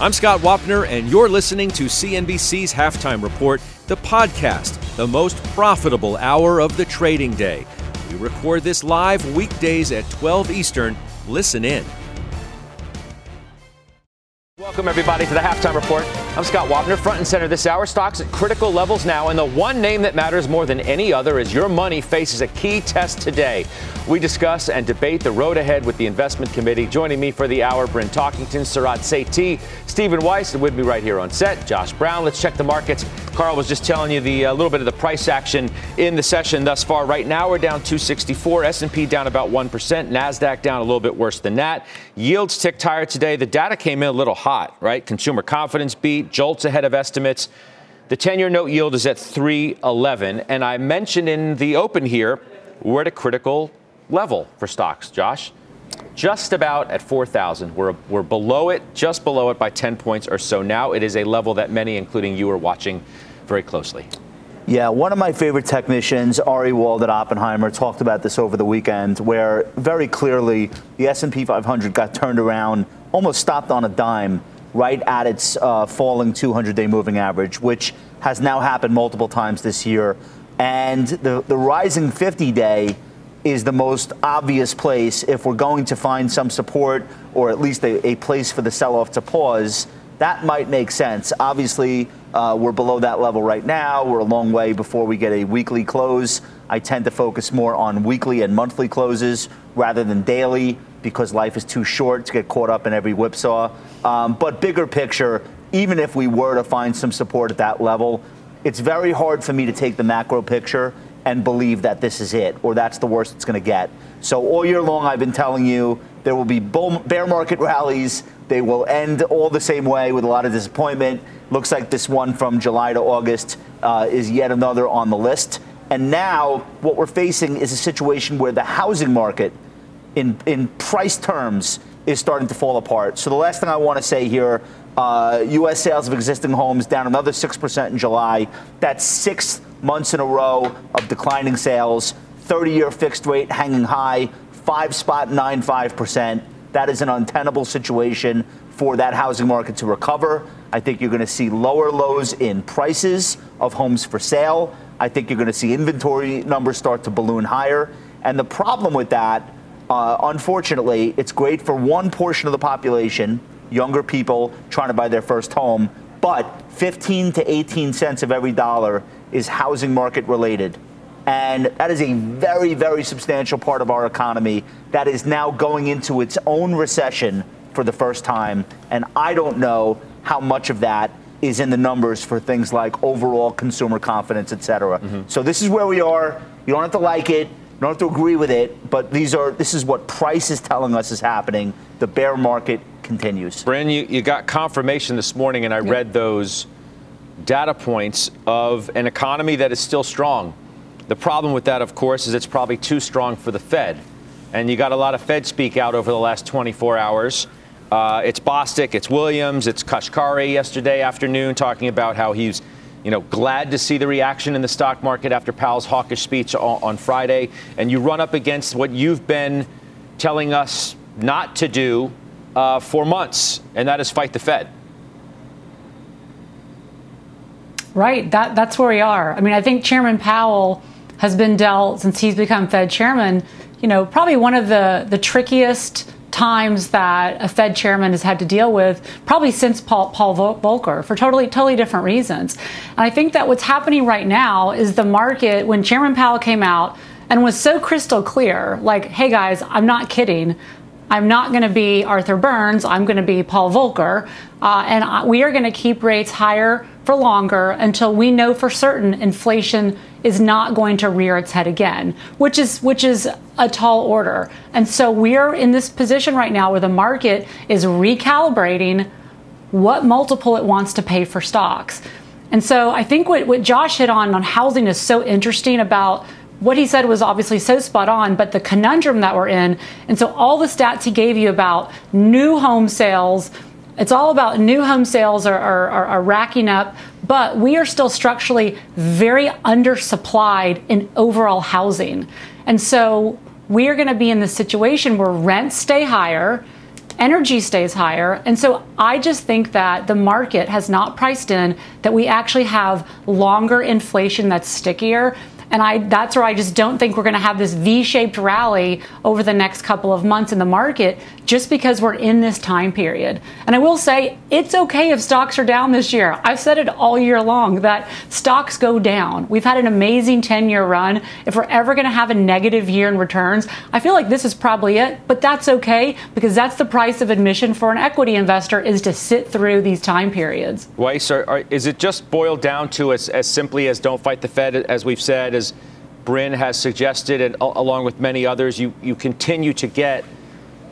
I'm Scott Wapner, and you're listening to CNBC's Halftime Report, the podcast, the most profitable hour of the trading day. We record this live weekdays at 12 Eastern. Listen in. Welcome, everybody, to the halftime report. I'm Scott Wapner, front and center this hour. Stocks at critical levels now, and the one name that matters more than any other is your money faces a key test today. We discuss and debate the road ahead with the investment committee. Joining me for the hour, Bryn Talkington, Sarat Sethi, Stephen Weiss, and with me right here on set, Josh Brown. Let's check the markets. Carl was just telling you the a uh, little bit of the price action in the session thus far. Right now, we're down 264. S&P down about one percent. Nasdaq down a little bit worse than that. Yields ticked higher today. The data came in a little hot, right? Consumer confidence beat, JOLTS ahead of estimates. The 10 year note yield is at 311. And I mentioned in the open here, we're at a critical level for stocks, Josh. Just about at 4,000. We're, we're below it, just below it by 10 points or so now. It is a level that many, including you, are watching very closely. Yeah, one of my favorite technicians, Ari Wald at Oppenheimer, talked about this over the weekend, where very clearly the S&P 500 got turned around, almost stopped on a dime, right at its uh, falling 200-day moving average, which has now happened multiple times this year. And the, the rising 50-day is the most obvious place if we're going to find some support or at least a, a place for the sell-off to pause. That might make sense. Obviously, uh, we're below that level right now. We're a long way before we get a weekly close. I tend to focus more on weekly and monthly closes rather than daily because life is too short to get caught up in every whipsaw. Um, but bigger picture, even if we were to find some support at that level, it's very hard for me to take the macro picture and believe that this is it or that's the worst it's going to get. So all year long, I've been telling you there will be bear market rallies. They will end all the same way with a lot of disappointment. Looks like this one from July to August uh, is yet another on the list. And now what we're facing is a situation where the housing market, in, in price terms, is starting to fall apart. So the last thing I want to say here uh, U.S. sales of existing homes down another 6% in July. That's six months in a row of declining sales. 30 year fixed rate hanging high, 5.95%. That is an untenable situation for that housing market to recover. I think you're going to see lower lows in prices of homes for sale. I think you're going to see inventory numbers start to balloon higher. And the problem with that, uh, unfortunately, it's great for one portion of the population younger people trying to buy their first home, but 15 to 18 cents of every dollar is housing market related. And that is a very, very substantial part of our economy that is now going into its own recession for the first time. And I don't know how much of that is in the numbers for things like overall consumer confidence, et cetera. Mm-hmm. So this is where we are. You don't have to like it. You don't have to agree with it, but these are this is what price is telling us is happening. The bear market continues. Bryn, you, you got confirmation this morning, and I yep. read those data points of an economy that is still strong. The problem with that, of course, is it's probably too strong for the Fed. And you got a lot of Fed speak out over the last 24 hours. Uh, it's Bostic, it's Williams, it's Kashkari yesterday afternoon talking about how he's you know, glad to see the reaction in the stock market after Powell's hawkish speech on, on Friday. And you run up against what you've been telling us not to do uh, for months, and that is fight the Fed. Right. That, that's where we are. I mean, I think Chairman Powell has been dealt, since he's become Fed chairman, you know, probably one of the, the trickiest times that a Fed chairman has had to deal with, probably since Paul, Paul Volcker, for totally, totally different reasons. And I think that what's happening right now is the market, when Chairman Powell came out and was so crystal clear, like, hey guys, I'm not kidding. I'm not going to be Arthur Burns. I'm going to be Paul Volcker. Uh, and we are going to keep rates higher for longer until we know for certain inflation is not going to rear its head again, which is which is a tall order. And so we are in this position right now where the market is recalibrating what multiple it wants to pay for stocks. And so I think what, what Josh hit on on housing is so interesting about what he said was obviously so spot on, but the conundrum that we're in. And so all the stats he gave you about new home sales, it's all about new home sales are, are, are, are racking up, but we are still structurally very undersupplied in overall housing. And so we are going to be in the situation where rents stay higher energy stays higher. And so I just think that the market has not priced in that we actually have longer inflation that's stickier. And I, that's where I just don't think we're going to have this V shaped rally over the next couple of months in the market just because we're in this time period. And I will say it's okay if stocks are down this year. I've said it all year long that stocks go down. We've had an amazing 10 year run. If we're ever going to have a negative year in returns, I feel like this is probably it, but that's okay because that's the price of admission for an equity investor is to sit through these time periods. Weiss, are, are, is it just boiled down to as, as simply as don't fight the Fed, as we've said, as Bryn has suggested, and along with many others, you, you continue to get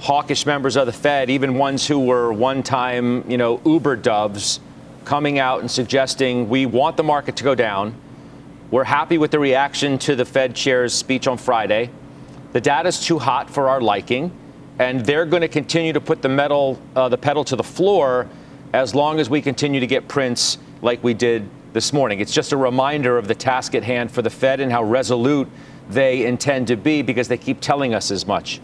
hawkish members of the Fed, even ones who were one-time, you know, Uber doves, coming out and suggesting we want the market to go down. We're happy with the reaction to the Fed chair's speech on Friday. The data is too hot for our liking, and they're going to continue to put the metal, uh, the pedal to the floor, as long as we continue to get prints like we did this morning. It's just a reminder of the task at hand for the Fed and how resolute they intend to be because they keep telling us as much.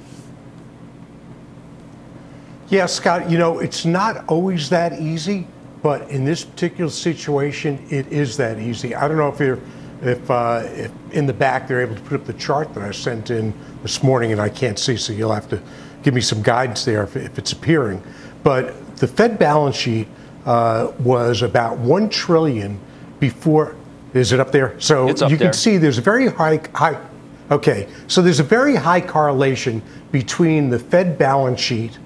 Yeah, Scott, you know, it's not always that easy, but in this particular situation, it is that easy. I don't know if you're if, uh, if in the back they're able to put up the chart that I sent in this morning and I can't see, so you'll have to give me some guidance there if, if it's appearing. But the Fed balance sheet uh, was about one trillion before. Is it up there? So up you there. can see there's a very high, high. Okay, so there's a very high correlation between the Fed balance sheet,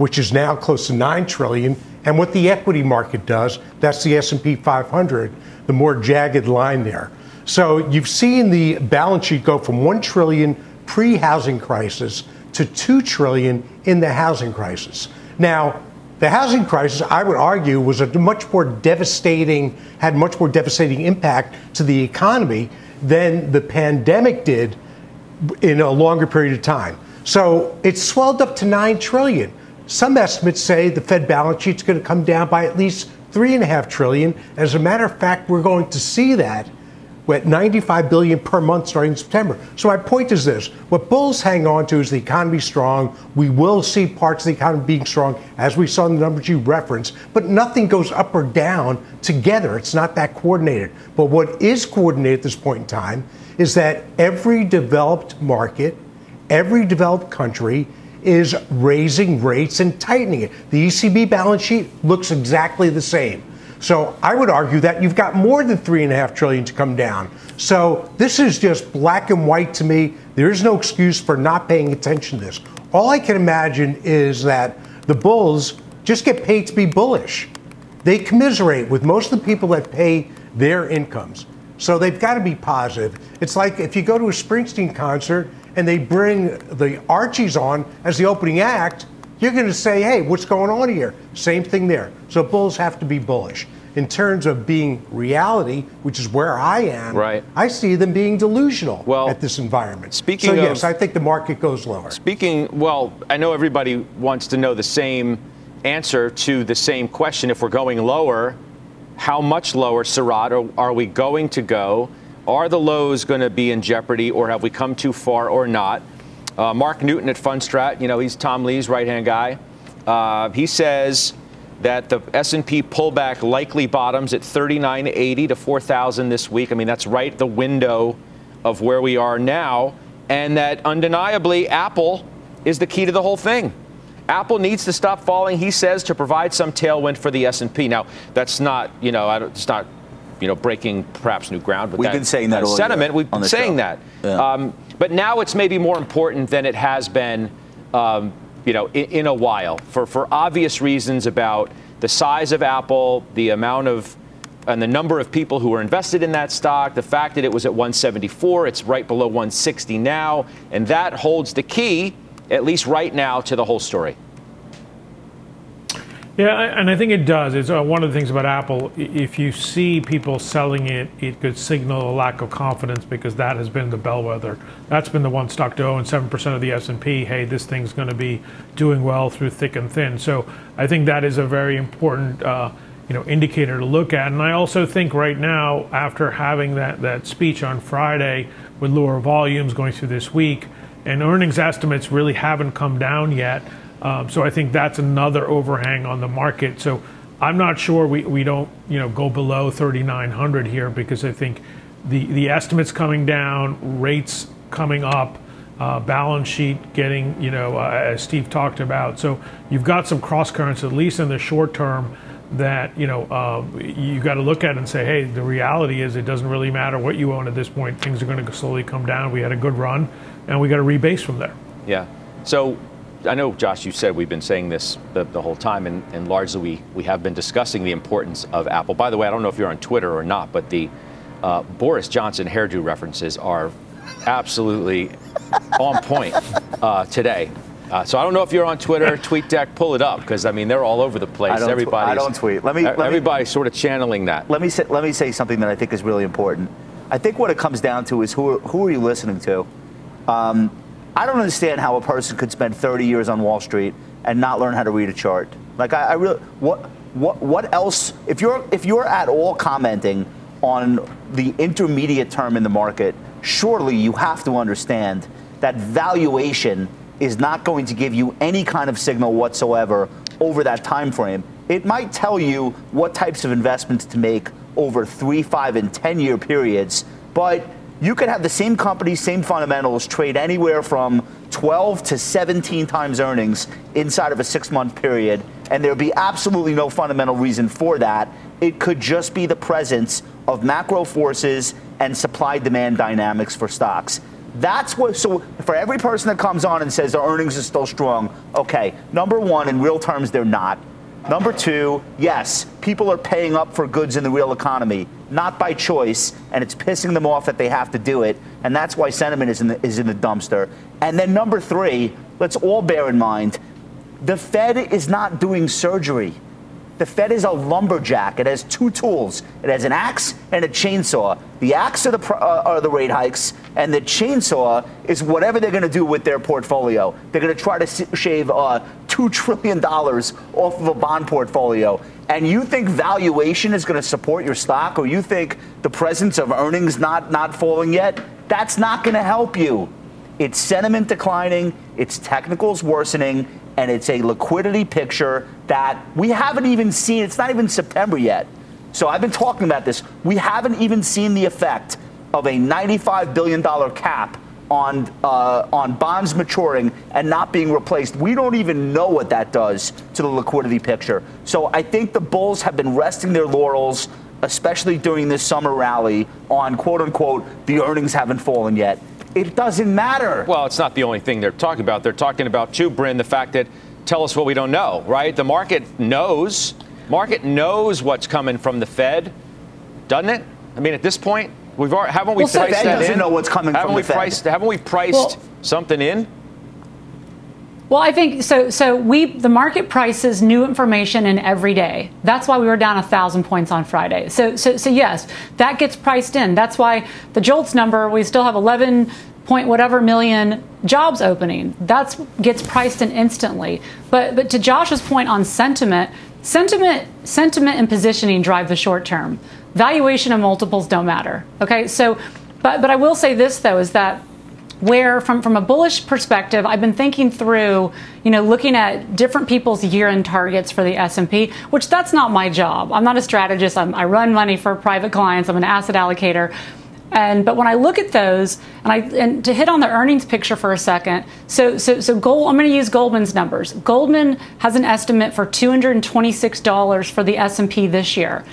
which is now close to nine trillion, and what the equity market does. That's the S&P 500, the more jagged line there. So you've seen the balance sheet go from one trillion pre-housing crisis to two trillion in the housing crisis. Now, the housing crisis, I would argue, was a much more devastating, had much more devastating impact to the economy than the pandemic did in a longer period of time. So it swelled up to nine trillion. Some estimates say the Fed balance sheet's going to come down by at least three and a half trillion. As a matter of fact, we're going to see that at 95 billion per month starting in September. So my point is this: what bulls hang on to is the economy strong. We will see parts of the economy being strong, as we saw in the numbers you referenced, but nothing goes up or down together. It's not that coordinated. But what is coordinated at this point in time is that every developed market, every developed country is raising rates and tightening it. The ECB balance sheet looks exactly the same. So I would argue that you've got more than three and a half trillion to come down. So this is just black and white to me. There is no excuse for not paying attention to this. All I can imagine is that the bulls just get paid to be bullish. They commiserate with most of the people that pay their incomes. So they've got to be positive. It's like if you go to a Springsteen concert and they bring the Archies on as the opening act, you're going to say, hey, what's going on here? Same thing there. So bulls have to be bullish. In terms of being reality, which is where I am, right. I see them being delusional well, at this environment. Speaking so, of, yes, I think the market goes lower. Speaking, well, I know everybody wants to know the same answer to the same question. If we're going lower, how much lower, Sarat, are, are we going to go? Are the lows going to be in jeopardy, or have we come too far, or not? Uh, Mark Newton at Fundstrat, you know, he's Tom Lee's right-hand guy. Uh, he says that the S&P pullback likely bottoms at 3980 to 4000 this week. I mean, that's right the window of where we are now, and that undeniably Apple is the key to the whole thing. Apple needs to stop falling, he says, to provide some tailwind for the S&P. Now, that's not, you know, it's not, you know, breaking perhaps new ground. But we've that, been saying that, that sentiment. We've been saying show. that. Yeah. Um, but now it's maybe more important than it has been, um, you know, in, in, a while for, for obvious reasons about the size of Apple, the amount of, and the number of people who are invested in that stock, the fact that it was at 174, it's right below 160 now, and that holds the key, at least right now, to the whole story. Yeah, and I think it does. It's uh, one of the things about Apple. If you see people selling it, it could signal a lack of confidence because that has been the bellwether. That's been the one stock to own. Seven percent of the S and P. Hey, this thing's going to be doing well through thick and thin. So I think that is a very important. Uh, you know, indicator to look at, and I also think right now, after having that, that speech on Friday with lower volumes going through this week, and earnings estimates really haven't come down yet, so I think that's another overhang on the market. So I'm not sure we, don't you know go below 3,900 here because I think the estimates coming down, rates coming up, uh, balance sheet getting you know uh, as Steve talked about. So you've got some cross currents at least in the short term that you know uh, you got to look at and say, hey, the reality is it doesn't really matter what you own at this point. Things are going to slowly come down. We had a good run, and we got to rebase from there. Yeah. So I know, Josh, you said we've been saying this the, the whole time, and, and, largely we, we have been discussing the importance of Apple. By the way, I don't know if you're on Twitter or not, but the uh, Boris Johnson hairdo references are absolutely on point uh, today. Uh, so I don't know if you're on Twitter, TweetDeck, pull it up because I mean they're all over the place. I don't, tw- I don't tweet. Let me. Let everybody's me, sort of channeling that. Let me say, let me say something that I think is really important. I think what it comes down to is who who are you listening to? Um, I don't understand how a person could spend 30 years on Wall Street and not learn how to read a chart. Like I, I really, what, what, what else? If you're if you're at all commenting on the intermediate term in the market, surely you have to understand that valuation is not going to give you any kind of signal whatsoever over that time frame. It might tell you what types of investments to make over three, five, and ten year periods, but you could have the same company, same fundamentals, trade anywhere from 12 to 17 times earnings inside of a six month period, and there'd be absolutely no fundamental reason for that. It could just be the presence of macro forces and supply demand dynamics for stocks. That's what, so for every person that comes on and says the earnings are still strong, okay, number one, in real terms, they're not. Number two, yes, people are paying up for goods in the real economy, not by choice, and it's pissing them off that they have to do it, and that's why sentiment is in the, is in the dumpster. And then number three, let's all bear in mind, the Fed is not doing surgery. The Fed is a lumberjack. It has two tools. It has an axe and a chainsaw. The axe are the, uh, are the rate hikes, and the chainsaw is whatever they're going to do with their portfolio. They're going to try to shave uh, $2 trillion off of a bond portfolio. And you think valuation is going to support your stock, or you think the presence of earnings not, not falling yet? That's not going to help you. It's sentiment declining, it's technicals worsening, and it's a liquidity picture that we haven't even seen. It's not even September yet. So I've been talking about this. We haven't even seen the effect of a $95 billion cap on uh, on bonds maturing and not being replaced. We don't even know what that does to the liquidity picture. So I think the bulls have been resting their laurels, especially during this summer rally, on quote unquote the earnings haven't fallen yet. It doesn't matter. Well, it's not the only thing they're talking about. They're talking about, too, Bryn, the fact that tell us what we don't know, right? The market knows. Market knows what's coming from the Fed, doesn't it? I mean, at this point, we've already, haven't we well, priced Fed that doesn't in? know what's coming haven't from we the Fed. Priced, haven't we priced well, something in? Well, I think so. So we the market prices new information in every day. That's why we were down a thousand points on Friday. So, so, so yes, that gets priced in. That's why the JOLTS number we still have 11 point whatever million jobs opening. That gets priced in instantly. But but to Josh's point on sentiment, sentiment sentiment and positioning drive the short term. Valuation and multiples don't matter. Okay, so but but I will say this though is that where from, from a bullish perspective i've been thinking through you know looking at different people's year-end targets for the s&p which that's not my job i'm not a strategist I'm, i run money for private clients i'm an asset allocator and but when I look at those, and I and to hit on the earnings picture for a second, so so so Gold, I'm going to use Goldman's numbers. Goldman has an estimate for $226 for the S&P this year.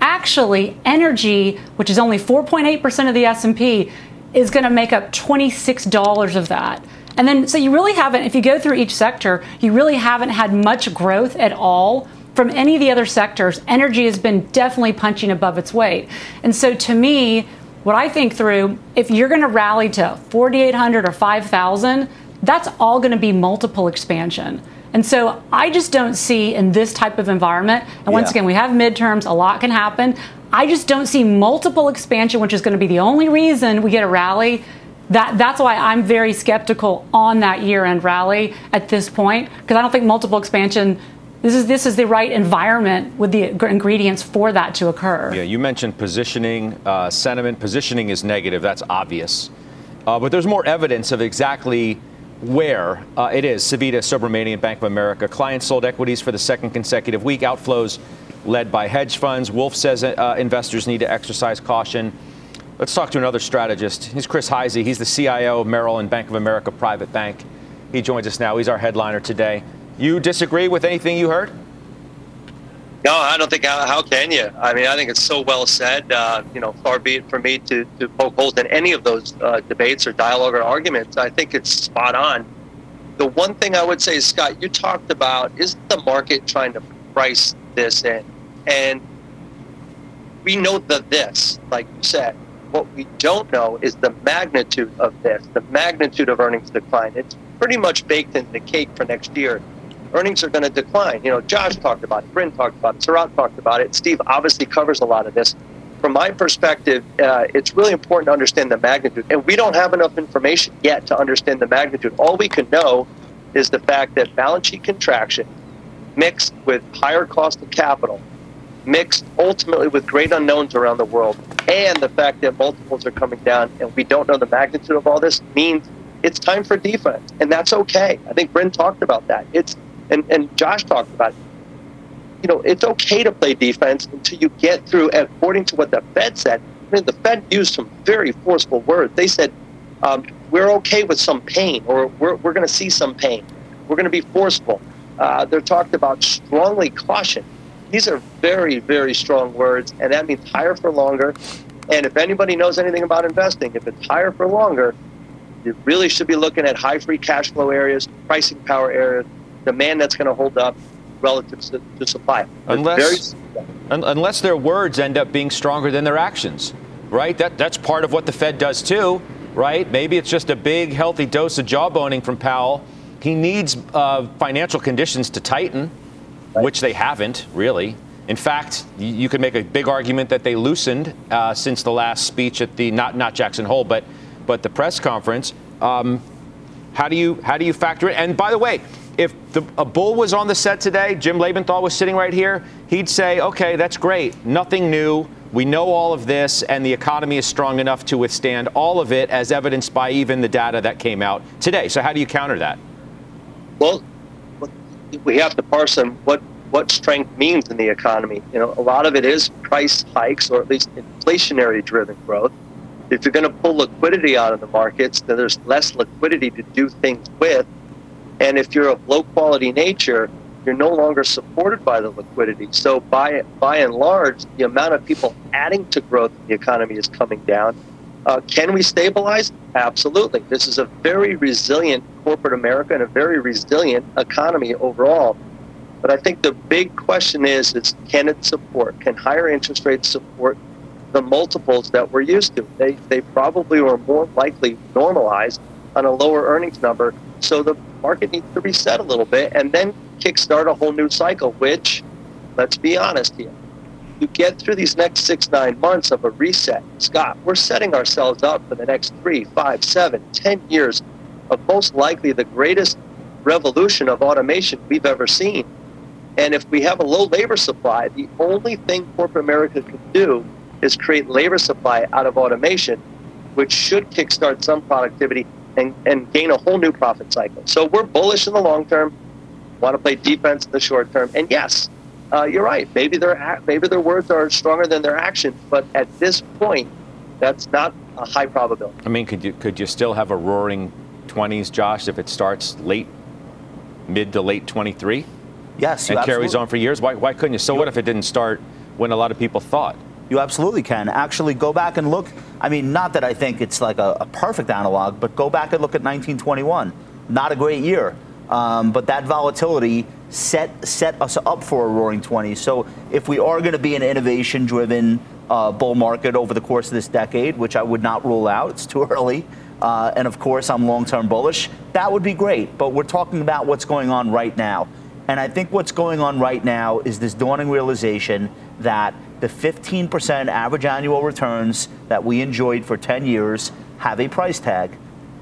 Actually, energy, which is only 4.8% of the S&P, is going to make up $26 of that. And then, so you really haven't, if you go through each sector, you really haven't had much growth at all from any of the other sectors. Energy has been definitely punching above its weight. And so to me, what I think through, if you're going to rally to 4,800 or 5,000, that's all going to be multiple expansion. And so I just don't see in this type of environment, and once Yeah. again, we have midterms, a lot can happen. I just don't see multiple expansion, which is going to be the only reason we get a rally. That, that's why I'm very skeptical on that year-end rally at this point, because I don't think multiple expansion. This is this is the right environment with the ingredients for that to occur. Yeah, you mentioned positioning, uh, sentiment. Positioning is negative. That's obvious. Uh, but there's more evidence of exactly where uh, it is. Savita Subramanian, Bank of America. Clients sold equities for the second consecutive week. Outflows led by hedge funds. Wolf says uh, investors need to exercise caution. Let's talk to another strategist. He's Chris Hyzy. He's the CIO of Merrill and Bank of America Private Bank. He joins us now. He's our headliner today. You disagree with anything you heard? No, I don't think. How, how can you? I mean, I think it's so well said. Uh, you know, far be it for me to, to poke holes in any of those uh, debates or dialogue or arguments. I think it's spot on. The one thing I would say, Scott, you talked about is the market trying to price this in, and we know the this, like you said. What we don't know is the magnitude of this, the magnitude of earnings decline. It's pretty much baked into the cake for next year earnings are going to decline. You know, Josh talked about it, Bryn talked about it, Sarat talked about it. Steve obviously covers a lot of this. From my perspective, uh, it's really important to understand the magnitude, and we don't have enough information yet to understand the magnitude. All we can know is the fact that balance sheet contraction, mixed with higher cost of capital, mixed ultimately with great unknowns around the world, and the fact that multiples are coming down, and we don't know the magnitude of all this means it's time for defense, and that's okay. I think Bryn talked about that. It's and, and Josh talked about it. You know, it's okay to play defense until you get through, according to what the Fed said. I mean, the Fed used some very forceful words. They said, um, we're okay with some pain, or we're, we're going to see some pain. We're going to be forceful. Uh, they're talked about strongly caution. These are very, very strong words, and that means higher for longer. And if anybody knows anything about investing, if it's higher for longer, you really should be looking at high free cash flow areas, pricing power areas, demand that's going to hold up relative to, to supply. Unless, very, un- unless their words end up being stronger than their actions, right? That, that's part of what the Fed does too, right? Maybe it's just a big, healthy dose of jawboning from Powell. He needs uh, financial conditions to tighten, right. which they haven't really. In fact, you could make a big argument that they loosened uh, since the last speech at the not not Jackson Hole, but but the press conference. Um, how do you how do you factor it? And by the way, if the, a bull was on the set today, Jim Lebenthal was sitting right here, he'd say, okay, that's great. Nothing new. We know all of this, and the economy is strong enough to withstand all of it, as evidenced by even the data that came out today. So, how do you counter that? Well, we have to parse them what what strength means in the economy. You know, a lot of it is price hikes, or at least inflationary-driven growth. If you're going to pull liquidity out of the markets, then there's less liquidity to do things with and if you're of low quality nature, you're no longer supported by the liquidity. So by by and large, the amount of people adding to growth in the economy is coming down. Uh, can we stabilize? Absolutely. This is a very resilient corporate America and a very resilient economy overall. But I think the big question is, is can it support? Can higher interest rates support the multiples that we're used to? They, they probably are more likely normalized on a lower earnings number. So the market needs to reset a little bit and then kickstart a whole new cycle, which, let's be honest here, you get through these next six, nine months of a reset. Scott, we're setting ourselves up for the next three, five, seven, ten years of most likely the greatest revolution of automation we've ever seen. And if we have a low labor supply, the only thing corporate America can do is create labor supply out of automation, which should kickstart some productivity and, and gain a whole new profit cycle. So we're bullish in the long term, want to play defense in the short term. And yes, uh, you're right. Maybe their maybe their words are stronger than their actions, but at this point, that's not a high probability. I mean, could you could you still have a roaring 20s, Josh, if it starts late, mid to late 23? Yes, and carries on for years. Why why couldn't you? So what if it didn't start when a lot of people thought? You absolutely can. Actually, go back and look. I mean, not that I think it's like a, a perfect analog, but go back and look at 1921. Not a great year, um, but that volatility set set us up for a roaring 20s. So if we are going to be an innovation-driven uh, bull market over the course of this decade, which I would not rule out, it's too early. uh, and of course I'm long term bullish, that would be great. But we're talking about what's going on right now. And I think what's going on right now is this dawning realization that the 15% average annual returns that we enjoyed for 10 years have a price tag.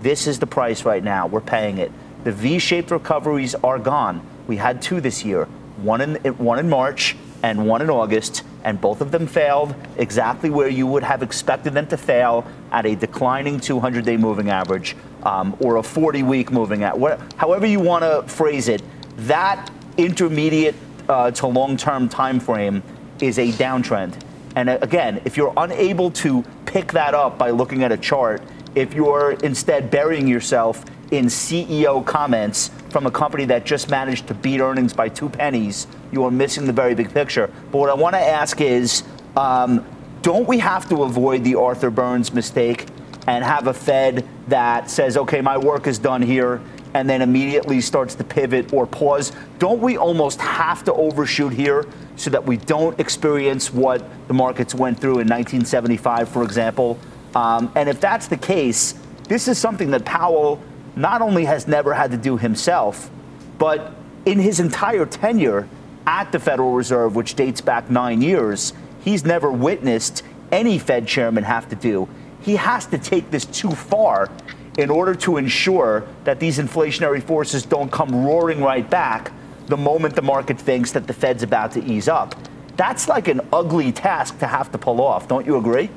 This is the price right now. We're paying it. The V shaped recoveries are gone. We had two this year one in, one in March and one in August, and both of them failed exactly where you would have expected them to fail at a declining 200 day moving average um, or a 40 week moving average. However, you want to phrase it, that intermediate uh, to long term time frame is a downtrend. And uh, again, if you're unable to pick that up by looking at a chart, if you're instead burying yourself in CEO comments from a company that just managed to beat earnings by two pennies, you are missing the very big picture. But what I want to ask is um, don't we have to avoid the Arthur Burns mistake and have a Fed that says, okay, my work is done here, and then immediately starts to pivot or pause? Don't we almost have to overshoot here so that we don't experience what the markets went through in 1975, for example? Um, and if that's the case, this is something that Powell not only has never had to do himself, but in his entire tenure at the Federal Reserve, which dates back nine years, he's never witnessed any Fed chairman have to do. He has to take this too far in order to ensure that these inflationary forces don't come roaring right back the moment the market thinks that the Fed's about to ease up. That's like an ugly task to have to pull off. Don't you agree?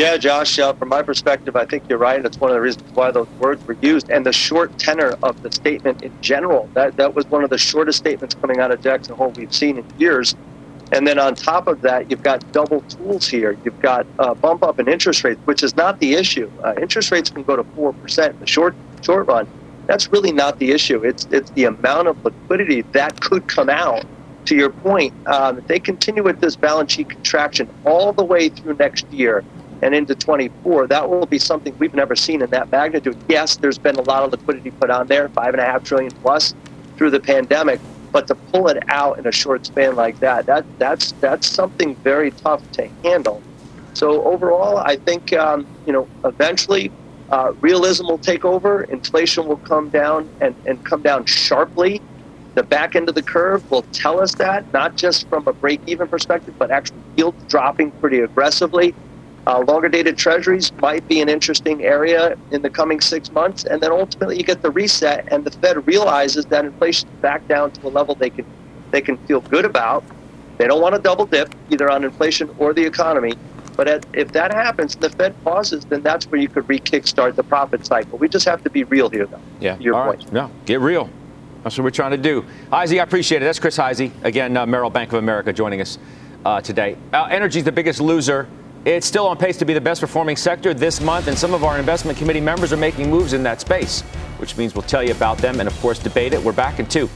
Yeah, Josh, uh, from my perspective, I think you're right. It's one of the reasons why those words were used. And the short tenor of the statement in general, that, that was one of the shortest statements coming out of Jackson Hole we've seen in years. And then on top of that, you've got double tools here. You've got a bump up in interest rates, which is not the issue. Uh, interest rates can go to 4% in the short, short run. That's really not the issue. It's, it's the amount of liquidity that could come out. To your point, um, if they continue with this balance sheet contraction all the way through next year, and into 24, that will be something we've never seen in that magnitude. Yes, there's been a lot of liquidity put on there, five and a half trillion plus through the pandemic, but to pull it out in a short span like that, that that's that's something very tough to handle. So overall, I think um, you know eventually uh, realism will take over, inflation will come down and, and come down sharply. The back end of the curve will tell us that, not just from a break-even perspective, but actually yields dropping pretty aggressively. Uh, longer dated treasuries might be an interesting area in the coming six months. And then ultimately you get the reset and the Fed realizes that inflation is back down to a level they can, they can feel good about. They don't want to double dip either on inflation or the economy. But at, if that happens, the Fed pauses, then that's where you could re-kickstart the profit cycle. We just have to be real here, though. Yeah. your All point. Right. No, get real. That's what we're trying to do. Hyzy, I appreciate it. That's Chris Hyzy, again, uh, Merrill Bank of America, joining us uh, today. Uh, Energy is the biggest loser it's still on pace to be the best performing sector this month, and some of our investment committee members are making moves in that space, which means we'll tell you about them and, of course, debate it. We're back in two.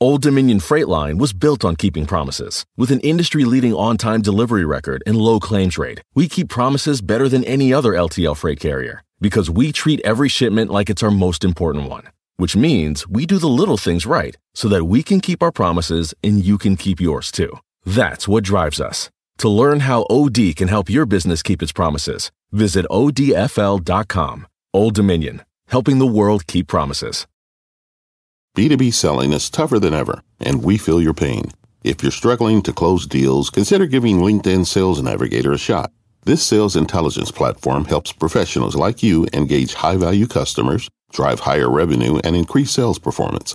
Old Dominion Freight Line was built on keeping promises. With an industry leading on time delivery record and low claims rate, we keep promises better than any other LTL freight carrier because we treat every shipment like it's our most important one. Which means we do the little things right so that we can keep our promises and you can keep yours too. That's what drives us. To learn how OD can help your business keep its promises, visit odfl.com. Old Dominion, helping the world keep promises. B2B selling is tougher than ever, and we feel your pain. If you're struggling to close deals, consider giving LinkedIn Sales Navigator a shot. This sales intelligence platform helps professionals like you engage high value customers, drive higher revenue, and increase sales performance.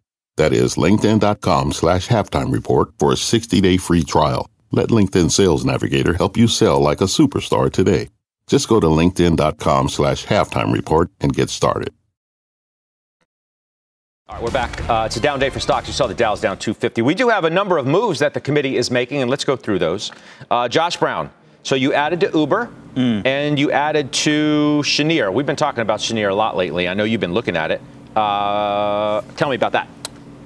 That is linkedin.com slash halftime report for a 60 day free trial. Let LinkedIn Sales Navigator help you sell like a superstar today. Just go to linkedin.com slash halftime report and get started. All right, we're back. Uh, it's a down day for stocks. You saw the Dow's down 250. We do have a number of moves that the committee is making, and let's go through those. Uh, Josh Brown, So you added to Uber. Mm. And you added to Cheniere. We've been talking about Cheniere a lot lately. I know you've been looking at it. Uh, tell me about that.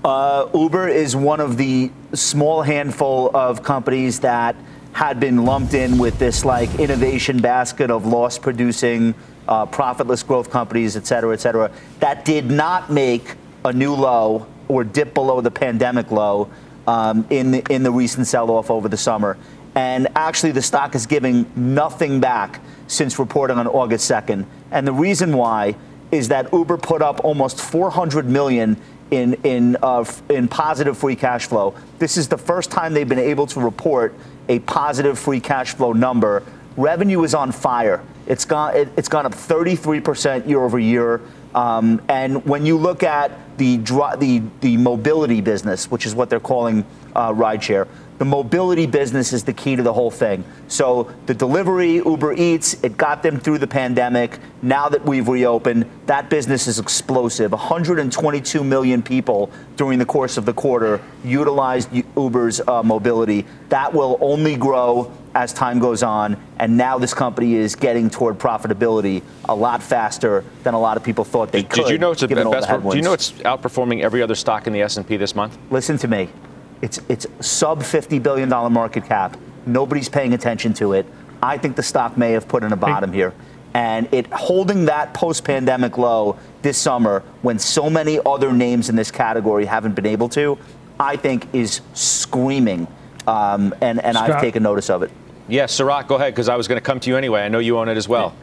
Uh, Uber is one of the small handful of companies that had been lumped in with this like innovation basket of loss producing, uh, profitless growth companies, et cetera, et cetera. That did not make a new low or dip below the pandemic low um, in the, in the recent sell-off over the summer. And actually, the stock is giving nothing back since reporting on August 2nd. And the reason why is that Uber put up almost 400 million in in uh, in positive free cash flow. This is the first time they've been able to report a positive free cash flow number. Revenue is on fire. It's gone it, has gone up 33% year over year. Um, and when you look at the, the the mobility business, which is what they're calling uh, rideshare, the mobility business is the key to the whole thing. So the delivery, Uber Eats, it got them through the pandemic. Now that we've reopened, that business is explosive. 122 million people during the course of the quarter utilized Uber's uh, mobility. That will only grow as time goes on, and now this company is getting toward profitability a lot faster than a lot of people thought they did, could. Did you know it's best, Do you know it's outperforming every other stock in the S&P this month? Listen to me. It's it's sub $50 billion market cap. Nobody's paying attention to it. I think the stock may have put in a bottom here. And it holding that post pandemic low this summer when so many other names in this category haven't been able to, I think is screaming. Um, and and I've taken notice of it. Yes, Sarat, go ahead, because I was going to come to you anyway. I know you own it as well.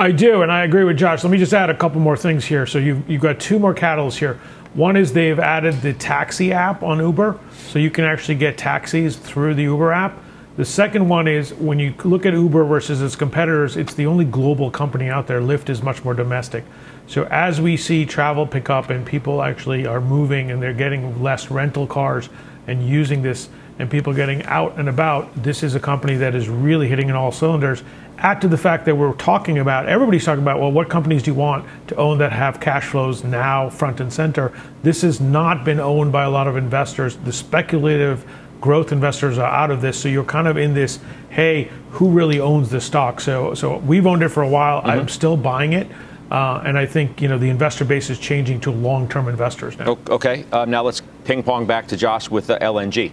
I do, and I agree with Josh. Let me just add a couple more things here. So you've, you've got two more catalysts here. One is they've added the taxi app on Uber, so you can actually get taxis through the Uber app. The second one is when you look at Uber versus its competitors, it's the only global company out there. Lyft is much more domestic. So as we see travel pick up and people actually are moving and they're getting less rental cars and using this and people getting out and about, this is a company that is really hitting in all cylinders add to the fact that we're talking about everybody's talking about well what companies do you want to own that have cash flows now front and center this has not been owned by a lot of investors the speculative growth investors are out of this so you're kind of in this hey who really owns this stock so so we've owned it for a while mm-hmm. i'm still buying it uh, and I think you know the investor base is changing to long-term investors now. Okay, uh, now let's ping pong back to Josh with the LNG.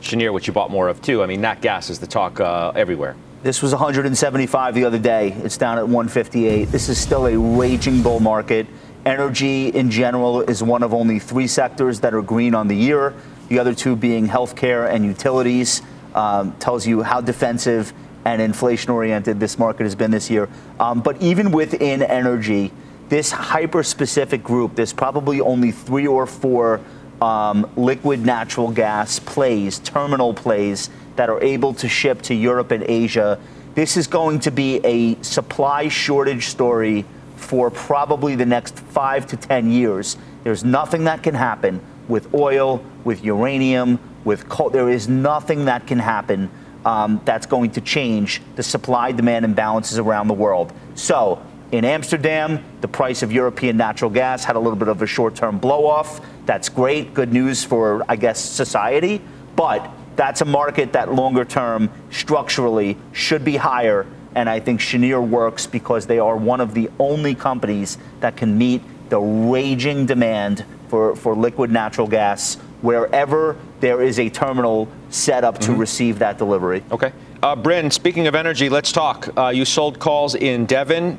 Cheniere, which you bought more of too. I mean, nat gas is the talk uh, everywhere. This was 175 the other day. It's down at 158. This is still a raging bull market. Energy in general is one of only three sectors that are green on the year. The other two being healthcare and utilities. Um, tells you how defensive and inflation oriented this market has been this year. Um, but even within energy, this hyper specific group, there's probably only three or four um, liquid natural gas plays, terminal plays that are able to ship to Europe and Asia. This is going to be a supply shortage story for probably the next five to 10 years. There's nothing that can happen with oil, with uranium, with coal. There is nothing that can happen um, that's going to change the supply demand imbalances around the world. So, in Amsterdam, the price of European natural gas had a little bit of a short term blow off. That's great, good news for, I guess, society. But that's a market that longer term structurally should be higher. And I think Cheniere works because they are one of the only companies that can meet the raging demand for, for liquid natural gas wherever there is a terminal set up to mm-hmm. receive that delivery. Okay. Uh, Bryn, speaking of energy, let's talk. Uh, you sold calls in Devon,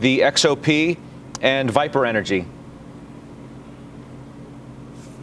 the XOP, and Viper Energy.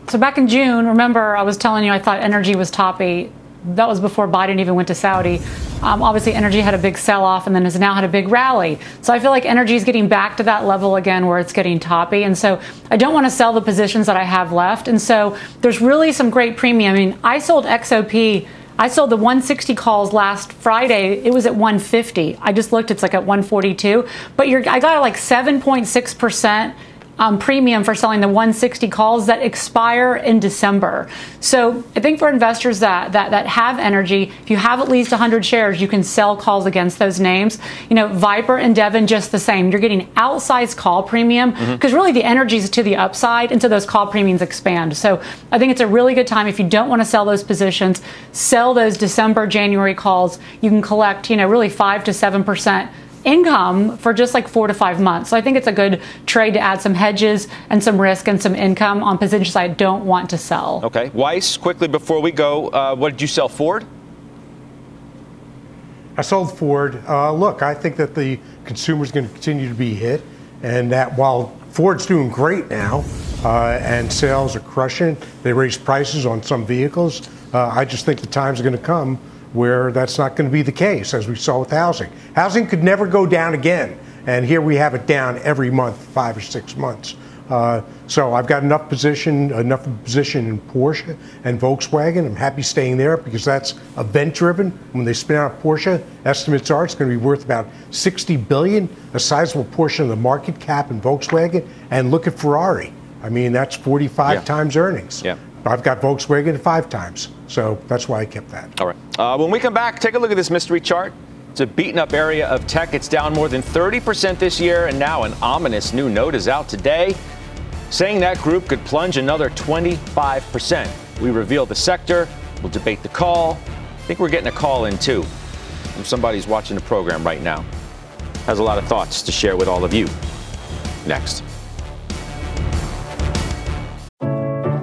So back in June, remember I was telling you I thought energy was toppy. That was before Biden even went to Saudi. Um, obviously, energy had a big sell off and then has now had a big rally. So I feel like energy is getting back to that level again where it's getting toppy. And so I don't want to sell the positions that I have left. And so there's really some great premium. I mean, I sold XOP. I sold the 160 calls last Friday. It was at 150. I just looked, it's like at 142. But you're, I got like 7.6% um, premium for selling the 160 calls that expire in December. So I think for investors that, that, that have energy, if you have at least 100 shares, you can sell calls against those names. You know, Viper and Devon just the same. You're getting outsized call premium because mm-hmm. really the energy is to the upside, and so those call premiums expand. So I think it's a really good time if you don't want to sell those positions, sell those December, January calls. You can collect, you know, really five to seven percent income for just like four to five months. So I think it's a good trade to add some hedges and some risk and some income on positions I don't want to sell. Okay. Weiss, quickly before we go, uh, what did you sell? Ford? I sold Ford. Uh, look, I think that the consumer is going to continue to be hit, and that while Ford's doing great now uh, and sales are crushing, they raised prices on some vehicles. Uh, I just think the times are going to come where that's not going to be the case, as we saw with housing. Housing could never go down again, and here we have it down every month, five or six months. Uh, so I've got enough position, enough position in Porsche and Volkswagen. I'm happy staying there because that's event driven. When they spin out Porsche, estimates are it's going to be worth about 60 billion, a sizable portion of the market cap in Volkswagen. And look at Ferrari. I mean, that's 45 yeah. times earnings. Yeah. I've got Volkswagen five times. So that's why I kept that. All right. Uh, when we come back, take a look at this mystery chart. It's a beaten up area of tech. It's down more than 30% this year, and now an ominous new note is out today saying that group could plunge another 25%. We reveal the sector. We'll debate the call. I think we're getting a call in too from somebody who's watching the program right now. Has a lot of thoughts to share with all of you. Next.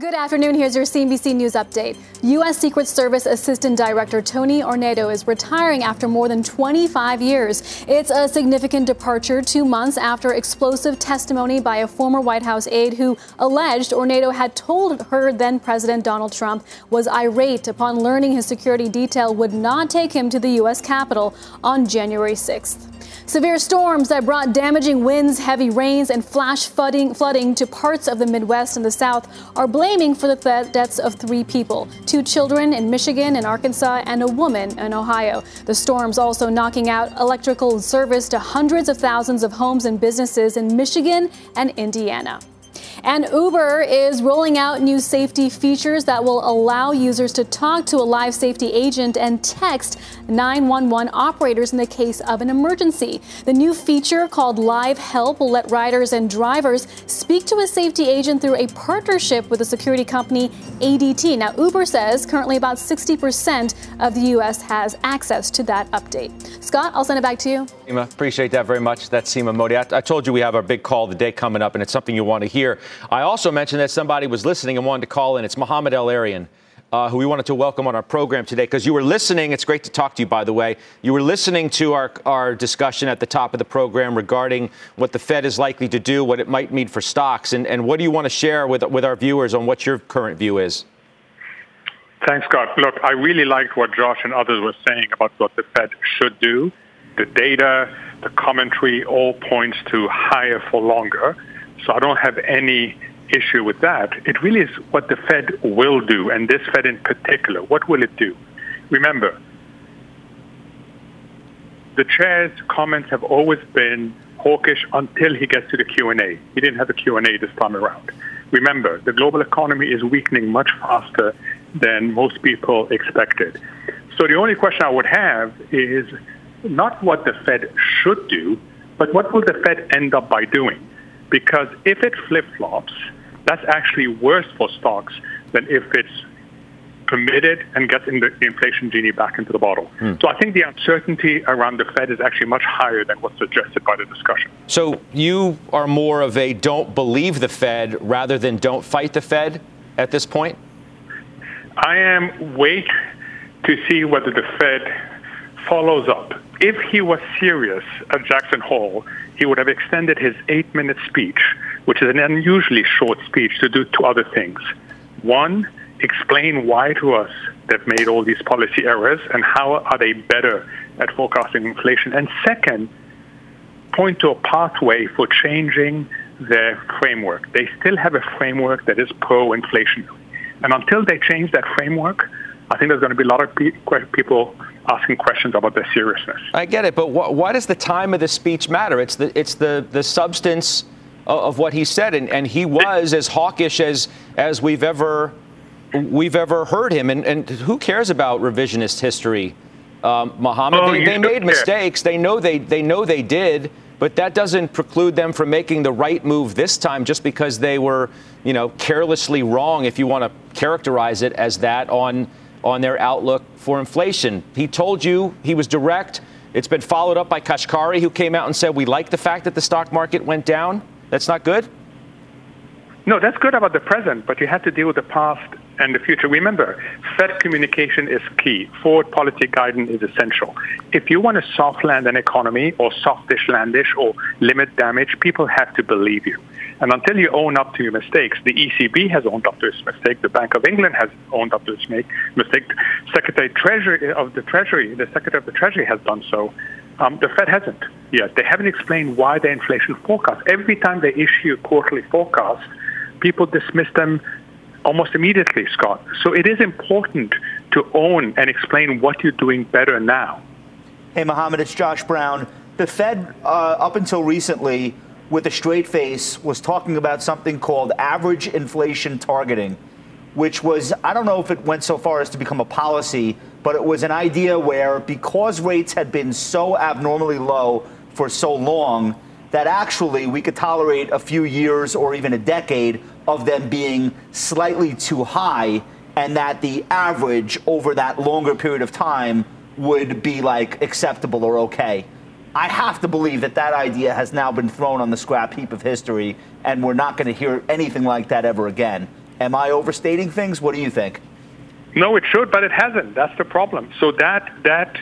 Good afternoon. Here's your CNBC News update. U.S. Secret Service Assistant Director Tony Ornato is retiring after more than 25 years. It's a significant departure two months after explosive testimony by a former White House aide who alleged Ornato had told her then President Donald Trump was irate upon learning his security detail would not take him to the U.S. Capitol on January 6th. Severe storms that brought damaging winds, heavy rains, and flash flooding, flooding to parts of the Midwest and the South are blaming for the deaths of three people two children in Michigan and Arkansas, and a woman in Ohio. The storms also knocking out electrical service to hundreds of thousands of homes and businesses in Michigan and Indiana. And Uber is rolling out new safety features that will allow users to talk to a live safety agent and text 911 operators in the case of an emergency. The new feature called Live Help will let riders and drivers speak to a safety agent through a partnership with the security company ADT. Now, Uber says currently about 60% of the U.S. has access to that update. Scott, I'll send it back to you. Seema, appreciate that very much. That's Seema Modi. I, I told you we have our big call of the day coming up, and it's something you want to hear. I also mentioned that somebody was listening and wanted to call in. It's Mohamed El-Erian. Uh, who we wanted to welcome on our program today because you were listening. It's great to talk to you, by the way. You were listening to our, our discussion at the top of the program regarding what the Fed is likely to do, what it might mean for stocks, and, and what do you want to share with, with our viewers on what your current view is? Thanks, Scott. Look, I really liked what Josh and others were saying about what the Fed should do. The data, the commentary all points to higher for longer. So I don't have any issue with that. It really is what the Fed will do, and this Fed in particular. What will it do? Remember, the chair's comments have always been hawkish until he gets to the Q&A. He didn't have a Q&A this time around. Remember, the global economy is weakening much faster than most people expected. So the only question I would have is not what the Fed should do, but what will the Fed end up by doing? Because if it flip flops, that's actually worse for stocks than if it's permitted and gets in the inflation genie back into the bottle. Mm. So I think the uncertainty around the Fed is actually much higher than what's suggested by the discussion. So you are more of a don't believe the Fed rather than don't fight the Fed at this point? I am wait to see whether the Fed follows up. If he was serious at Jackson Hole, he would have extended his eight minute speech, which is an unusually short speech, to do two other things. One, explain why to us they've made all these policy errors and how are they better at forecasting inflation. And second, point to a pathway for changing their framework. They still have a framework that is pro inflationary. And until they change that framework, I think there's going to be a lot of people asking questions about their seriousness. I get it, but wh- why does the time of the speech matter? It's the it's the the substance of, of what he said, and, and he was as hawkish as as we've ever we've ever heard him. And, and who cares about revisionist history, um, Mohamed? Oh, they, they made mistakes. They know they they know they did. But that doesn't preclude them from making the right move this time just because they were, you know, carelessly wrong, if you want to characterize it as that, on on their outlook for inflation. He told you he was direct. It's been followed up by Kashkari, who came out and said, We like the fact that the stock market went down. That's not good? No, that's good about the present, but you have to deal with the past and the future. Remember, Fed communication is key. Forward policy guidance is essential. If you want to soft land an economy or softish landish or limit damage, people have to believe you. And until you own up to your mistakes, the ECB has owned up to its mistake. The Bank of England has owned up to its mistake. Secretary Treasury of the Treasury, the Secretary of the Treasury has done so. Um, the Fed hasn't yet. They haven't explained why their inflation forecast. Every time they issue a quarterly forecast, people dismiss them almost immediately, Scott. So it is important to own and explain what you're doing better now. Hey, Mohamed, it's Josh Brown. The Fed, uh, up until recently, with a straight face, was talking about something called average inflation targeting, which was, I don't know if it went so far as to become a policy, but it was an idea where because rates had been so abnormally low for so long, that actually we could tolerate a few years or even a decade of them being slightly too high, and that the average over that longer period of time would be like acceptable or okay. I have to believe that that idea has now been thrown on the scrap heap of history, and we're not going to hear anything like that ever again. Am I overstating things? What do you think? No, it should, but it hasn't. That's the problem. So that that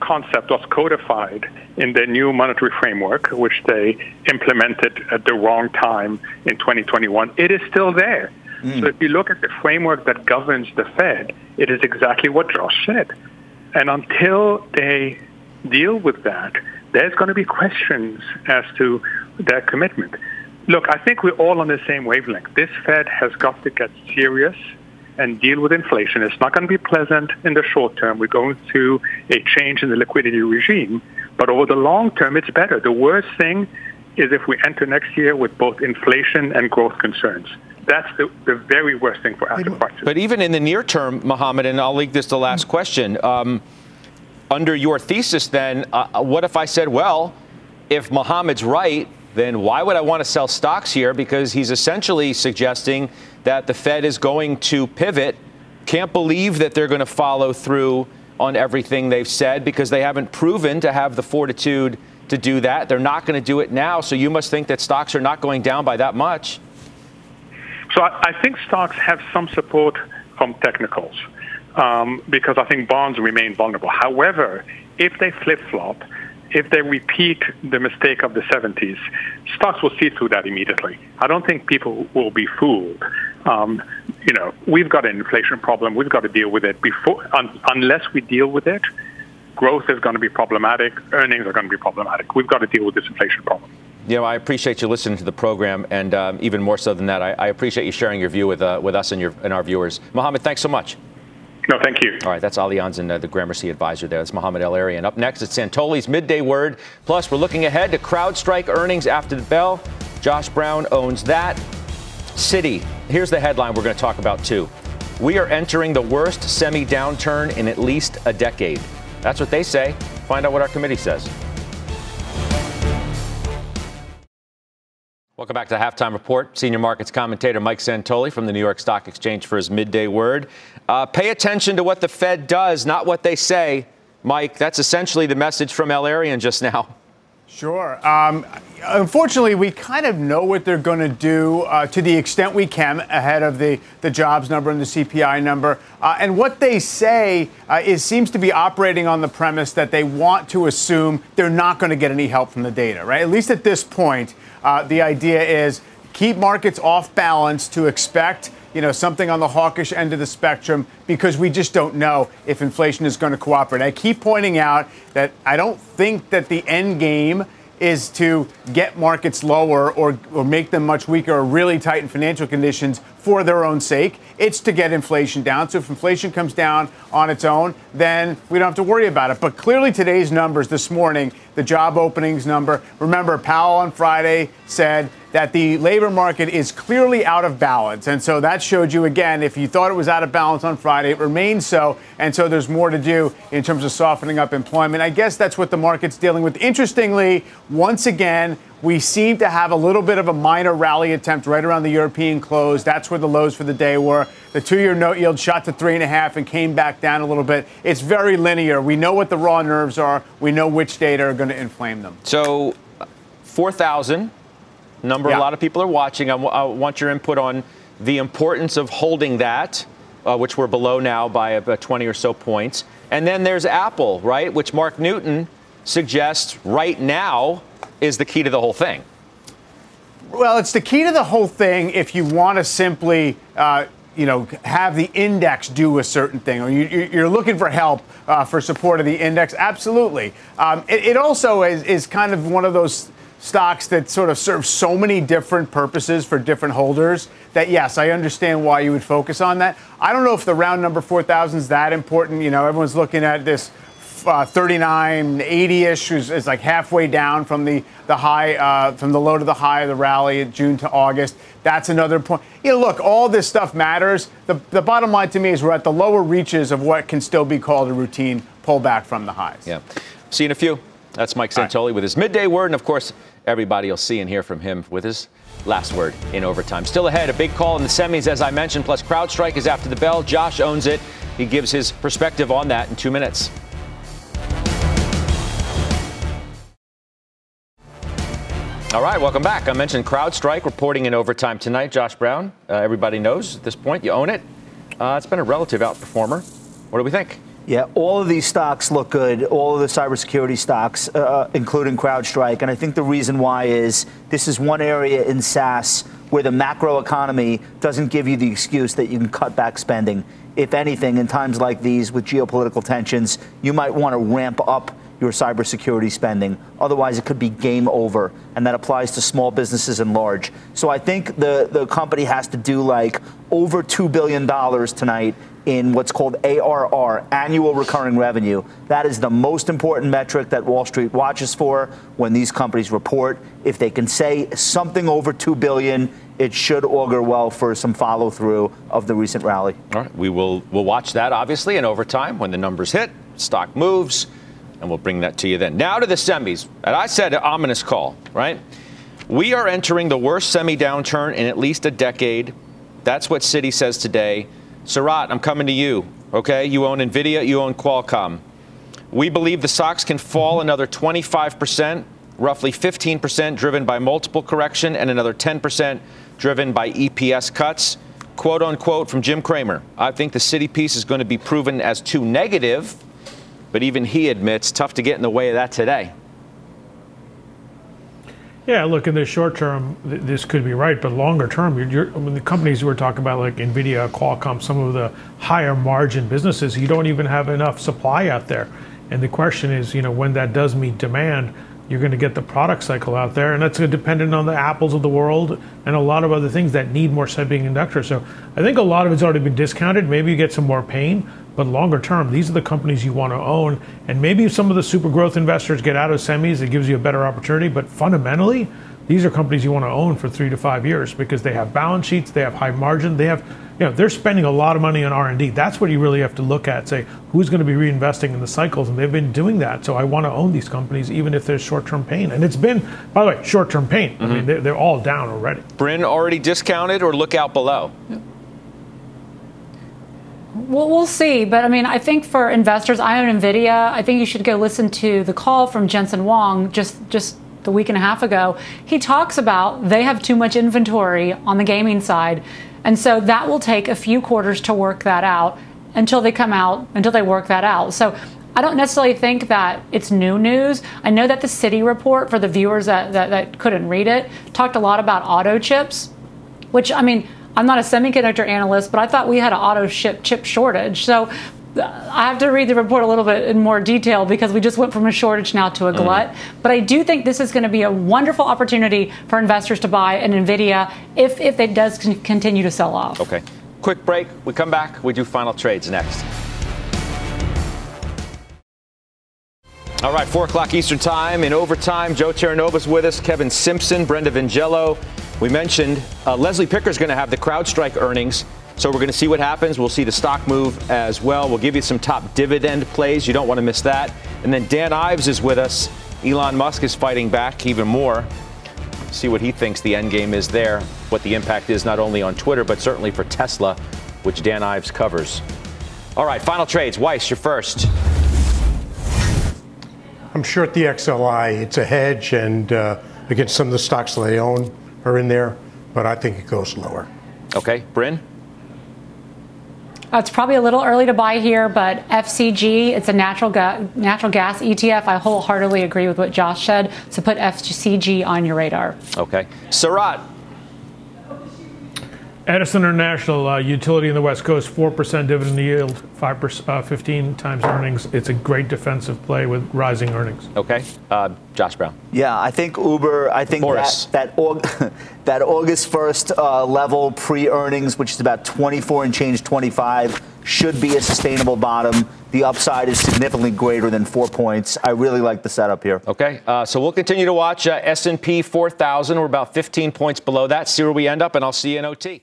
concept was codified in the new monetary framework, which they implemented at the wrong time in 2021. It is still there. Mm. So if you look at the framework that governs the Fed, it is exactly what Josh said. And until they deal with that, there's going to be questions as to their commitment. Look, I think we're all on the same wavelength. This Fed has got to get serious and deal with inflation. It's not going to be pleasant in the short term. We're going through a change in the liquidity regime, but over the long term, it's better. The worst thing is if we enter next year with both inflation and growth concerns. That's the, the very worst thing for asset prices. But even in the near term, Mohamed, and I'll leave this to the last question. Um, under your thesis, then, uh, what if I said, well, if Mohamed's right, then why would I want to sell stocks here? Because he's essentially suggesting that the Fed is going to pivot. Can't believe that they're going to follow through on everything they've said because they haven't proven to have the fortitude to do that. They're not going to do it now. So you must think that stocks are not going down by that much. So I, think stocks have some support from technicals um, because I think bonds remain vulnerable. However, if they flip flop, if they repeat the mistake of the 70s, stocks will see through that immediately. I don't think people will be fooled. Um, you know, we've got an inflation problem. We've got to deal with it before, un, unless we deal with it. Growth is going to be problematic. Earnings are going to be problematic. We've got to deal with this inflation problem. You know, I appreciate you listening to the program, and um, even more so than that, I, I, appreciate you sharing your view with uh, with us and your and our viewers. Mohamed, thanks so much. No, thank you. All right, that's Allianz and uh, the Gramercy advisor there. That's Mohamed El-Erian. Up next, it's Santoli's midday word. Plus, we're looking ahead to CrowdStrike earnings after the bell. Josh Brown owns that. Citi. Here's the headline we're going to talk about too. We are entering the worst semi downturn in at least a decade. That's what they say. Find out what our committee says. Welcome back to the halftime report. Senior markets commentator Mike Santoli from the New York Stock Exchange for his midday word. Uh, pay attention to what the Fed does, not what they say. Mike, that's essentially the message from El-Erian just now. Sure. Um, unfortunately, we kind of know what they're going to do uh, to the extent we can ahead of the, the jobs number and the CPI number. Uh, and what they say uh, is seems to be operating on the premise that they want to assume they're not going to get any help from the data, right? At least at this point, uh, the idea is keep markets off balance to expect you know, something on the hawkish end of the spectrum because we just don't know if inflation is going to cooperate. I keep pointing out that I don't think that the end game is to get markets lower or, or make them much weaker or really tighten financial conditions for their own sake. It's to get inflation down. So if inflation comes down on its own, then we don't have to worry about it. But clearly today's numbers this morning, the job openings number, remember Powell on Friday said that the labor market is clearly out of balance. And so that showed you again, if you thought it was out of balance on Friday, it remains so. And so there's more to do in terms of softening up employment. I guess that's what the market's dealing with. Interestingly, once again, we seem to have a little bit of a minor rally attempt right around the European close. That's where the lows for the day were. The two year note yield shot to three and a half and came back down a little bit. It's very linear. We know what the raw nerves are, we know which data are going to inflame them. So, 4,000 number yeah. a lot of people are watching. I, w- I want your input on the importance of holding that, uh, which we're below now by about 20 or so points. And then there's Apple, right, which Mark Newton suggests right now is the key to the whole thing. Well, it's the key to the whole thing if you want to simply. Uh, you know, have the index do a certain thing, or you, are looking for help uh, for support of the index. Absolutely. Um, it, it, also is, is kind of one of those stocks that sort of serve so many different purposes for different holders that yes, I understand why you would focus on that. I don't know if the round number 4,000 is that important. You know, everyone's looking at this uh, 39, 80-ish is, is, like halfway down from the the high, uh, from the low to the high of the rally, June to August. That's another point. You know, look, all this stuff matters. The, the bottom line to me is we're at the lower reaches of what can still be called a routine pullback from the highs. Yeah. See you in a few. That's Mike Santoli right. with his midday word. And of course, everybody will see and hear from him with his last word in overtime. Still ahead, a big call in the semis, as I mentioned, plus CrowdStrike is after the bell. Josh owns it. He gives his perspective on that in two minutes. All right, welcome back. I mentioned CrowdStrike reporting in overtime tonight. Josh Brown, uh, everybody knows at this point, you own it. Uh, it's been a relative outperformer. What do we think? Yeah, all of these stocks look good, all of the cybersecurity stocks, uh, including CrowdStrike. And I think the reason why is this is one area in SaaS where the macro economy doesn't give you the excuse that you can cut back spending. If anything, in times like these with geopolitical tensions, you might want to ramp up your cybersecurity spending. Otherwise, it could be game over. And that applies to small businesses and large. So I think the, the company has to do like over $2 billion tonight in what's called ARR, annual recurring revenue. That is the most important metric that Wall Street watches for when these companies report. If they can say something over 2 billion, it should augur well for some follow through of the recent rally. All right, we will we'll watch that obviously and over time when the numbers hit, stock moves, and we'll bring that to you then. Now to the semis. And I said ominous call, right? We are entering the worst semi downturn in at least a decade. That's what Citi says today. Sarat, I'm coming to you. Okay, you own Nvidia, you own Qualcomm. We believe the stocks can fall another 25%, roughly 15% driven by multiple correction, and another 10% driven by EPS cuts. Quote unquote from Jim Cramer. I think the Citi piece is going to be proven as too negative, but even he admits tough to get in the way of that today. Yeah, look, in the short term, th- this could be right, but longer term, you're, you're, I mean, the companies we're talking about, like Nvidia, Qualcomm, some of the higher margin businesses, you don't even have enough supply out there. And the question is, you know, when that does meet demand, you're going to get the product cycle out there, and that's dependent on the apples of the world and a lot of other things that need more semiconductors. So I think a lot of it's already been discounted. Maybe you get some more pain, but longer term, these are the companies you want to own. And maybe if some of the super growth investors get out of semis, it gives you a better opportunity. But fundamentally, these are companies you want to own for three to five years because they have balance sheets, they have high margin, they have, you know, they're spending a lot of money on R&D. That's what you really have to look at. Say who's going to be reinvesting in the cycles, and they've been doing that. So I want to own these companies even if there's short-term pain, and it's been, by the way, short-term pain. Mm-hmm. I mean, mm-hmm. they're, they're, all down already. Bryn already discounted, or look out below. Yeah. We'll, we'll see. But I mean, I think for investors, I own NVIDIA. I think you should go listen to the call from Jensen Huang just, just the week and a half ago. He talks about they have too much inventory on the gaming side. And so that will take a few quarters to work that out until they come out, until they work that out. So I don't necessarily think that it's new news. I know that the Citi report, for the viewers that, that, that couldn't read it, talked a lot about auto chips, which, I mean, I'm not a semiconductor analyst, but I thought we had an auto chip chip shortage. So uh, I have to read the report a little bit in more detail because we just went from a shortage now to a mm-hmm. glut. Mm. But I do think this is going to be a wonderful opportunity for investors to buy an Nvidia if if it does continue to sell off. Okay. Quick break. We come back. We do final trades next. All right, 4 o'clock Eastern Time. In overtime, Joe Terranova's with us, Kevin Simpson, Brenda Vingiello. We mentioned uh, Leslie Picker's going to have the CrowdStrike earnings. So we're going to see what happens. We'll see the stock move as well. We'll give you some top dividend plays. You don't want to miss that. And then Dan Ives is with us. Elon Musk is fighting back even more see what he thinks the end game is there, what the impact is not only on Twitter, but certainly for Tesla, which Dan Ives covers. All right, final trades. Weiss, you're first. I'm short the XLI. It's a hedge, and uh, against some of the stocks that they own are in there, but I think it goes lower. Okay, Bryn? Uh, it's probably a little early to buy here, but FCG, it's a natural, ga- natural gas ETF. I wholeheartedly agree with what Josh said. So put FCG on your radar. Okay. Sarat, Edison International, uh, utility in the West Coast, 4% dividend yield, 5%, uh, 15 times earnings. It's a great defensive play with rising earnings. Okay. Uh, Josh Brown. Yeah, I think Uber, I think Morris. that, that, that August 1st uh, level pre earnings, which is about 24 and change 25, should be a sustainable bottom. The upside is significantly greater than four points. I really like the setup here. Okay, uh, so we'll continue to watch uh, S&P 4000. We're about 15 points below that. See where we end up, and I'll see you in OT.